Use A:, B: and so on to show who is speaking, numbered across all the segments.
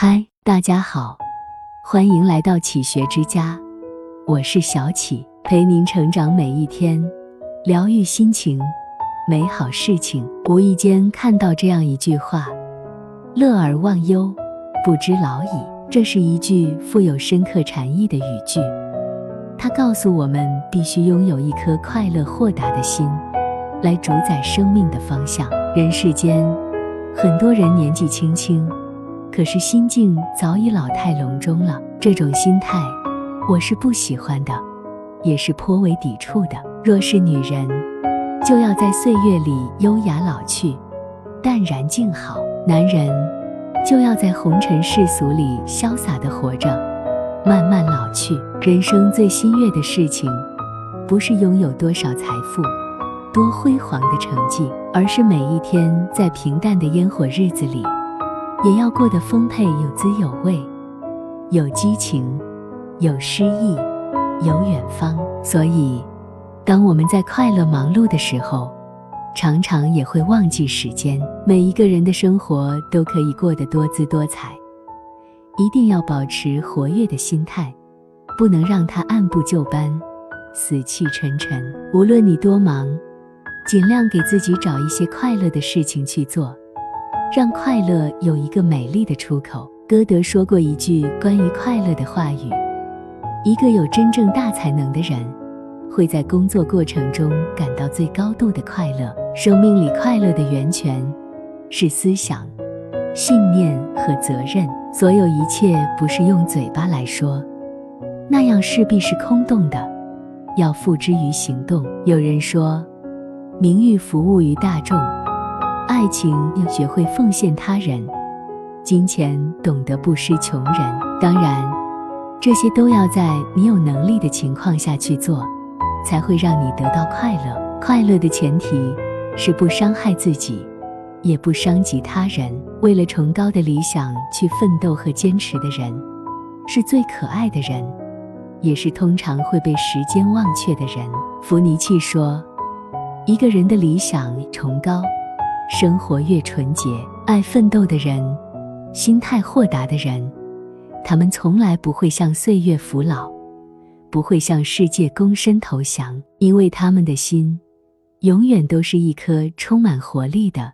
A: 嗨，大家好，欢迎来到启学之家，我是小启，陪您成长每一天，疗愈心情，美好事情。无意间看到这样一句话：“乐而忘忧，不知老矣。”这是一句富有深刻禅意的语句，它告诉我们必须拥有一颗快乐豁达的心，来主宰生命的方向。人世间，很多人年纪轻轻。可是心境早已老态龙钟了，这种心态我是不喜欢的，也是颇为抵触的。若是女人，就要在岁月里优雅老去，淡然静好；男人，就要在红尘世俗里潇洒的活着，慢慢老去。人生最心悦的事情，不是拥有多少财富、多辉煌的成绩，而是每一天在平淡的烟火日子里。也要过得丰沛、有滋有味，有激情，有诗意，有远方。所以，当我们在快乐忙碌的时候，常常也会忘记时间。每一个人的生活都可以过得多姿多彩，一定要保持活跃的心态，不能让它按部就班、死气沉沉。无论你多忙，尽量给自己找一些快乐的事情去做。让快乐有一个美丽的出口。歌德说过一句关于快乐的话语：一个有真正大才能的人，会在工作过程中感到最高度的快乐。生命里快乐的源泉是思想、信念和责任。所有一切不是用嘴巴来说，那样势必是空洞的，要付之于行动。有人说，名誉服务于大众。爱情要学会奉献他人，金钱懂得不失穷人。当然，这些都要在你有能力的情况下去做，才会让你得到快乐。快乐的前提是不伤害自己，也不伤及他人。为了崇高的理想去奋斗和坚持的人，是最可爱的人，也是通常会被时间忘却的人。弗尼契说：“一个人的理想崇高。”生活越纯洁，爱奋斗的人，心态豁达的人，他们从来不会向岁月服老，不会向世界躬身投降，因为他们的心，永远都是一颗充满活力的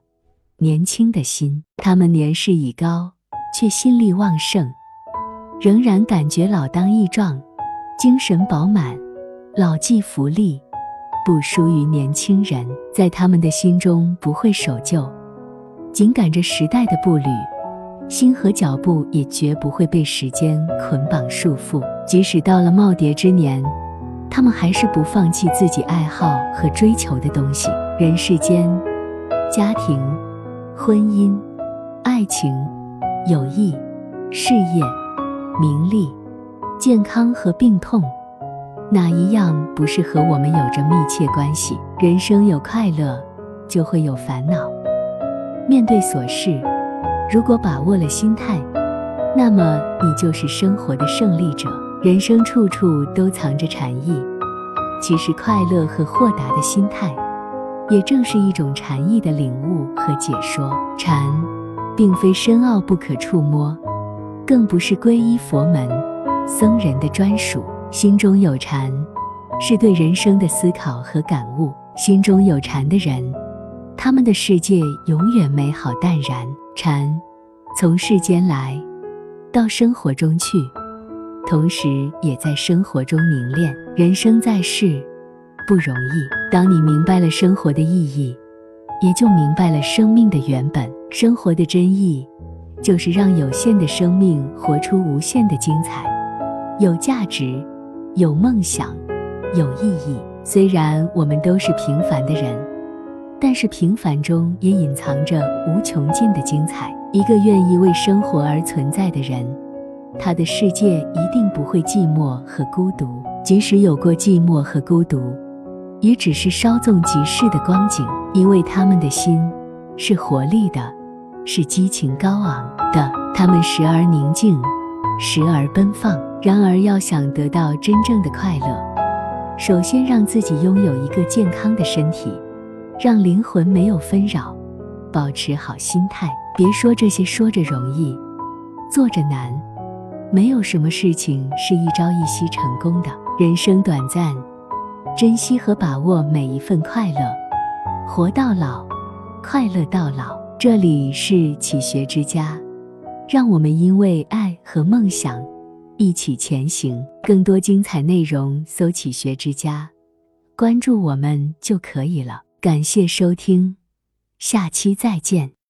A: 年轻的心。他们年事已高，却心力旺盛，仍然感觉老当益壮，精神饱满，老骥伏枥。不输于年轻人，在他们的心中不会守旧，紧赶着时代的步履，心和脚步也绝不会被时间捆绑束缚。即使到了耄耋之年，他们还是不放弃自己爱好和追求的东西。人世间，家庭、婚姻、爱情、友谊、事业、名利、健康和病痛。哪一样不是和我们有着密切关系？人生有快乐，就会有烦恼。面对琐事，如果把握了心态，那么你就是生活的胜利者。人生处处都藏着禅意，其实快乐和豁达的心态，也正是一种禅意的领悟和解说。禅，并非深奥不可触摸，更不是皈依佛门僧人的专属。心中有禅，是对人生的思考和感悟。心中有禅的人，他们的世界永远美好淡然。禅，从世间来，到生活中去，同时也在生活中凝练。人生在世，不容易。当你明白了生活的意义，也就明白了生命的原本。生活的真意，就是让有限的生命活出无限的精彩，有价值。有梦想，有意义。虽然我们都是平凡的人，但是平凡中也隐藏着无穷尽的精彩。一个愿意为生活而存在的人，他的世界一定不会寂寞和孤独。即使有过寂寞和孤独，也只是稍纵即逝的光景，因为他们的心是活力的，是激情高昂的。他们时而宁静，时而奔放。然而，要想得到真正的快乐，首先让自己拥有一个健康的身体，让灵魂没有纷扰，保持好心态。别说这些说着容易，做着难。没有什么事情是一朝一夕成功的。人生短暂，珍惜和把握每一份快乐，活到老，快乐到老。这里是启学之家，让我们因为爱和梦想一起前行。更多精彩内容，搜“起学之家”，关注我们就可以了。感谢收听，下期再见。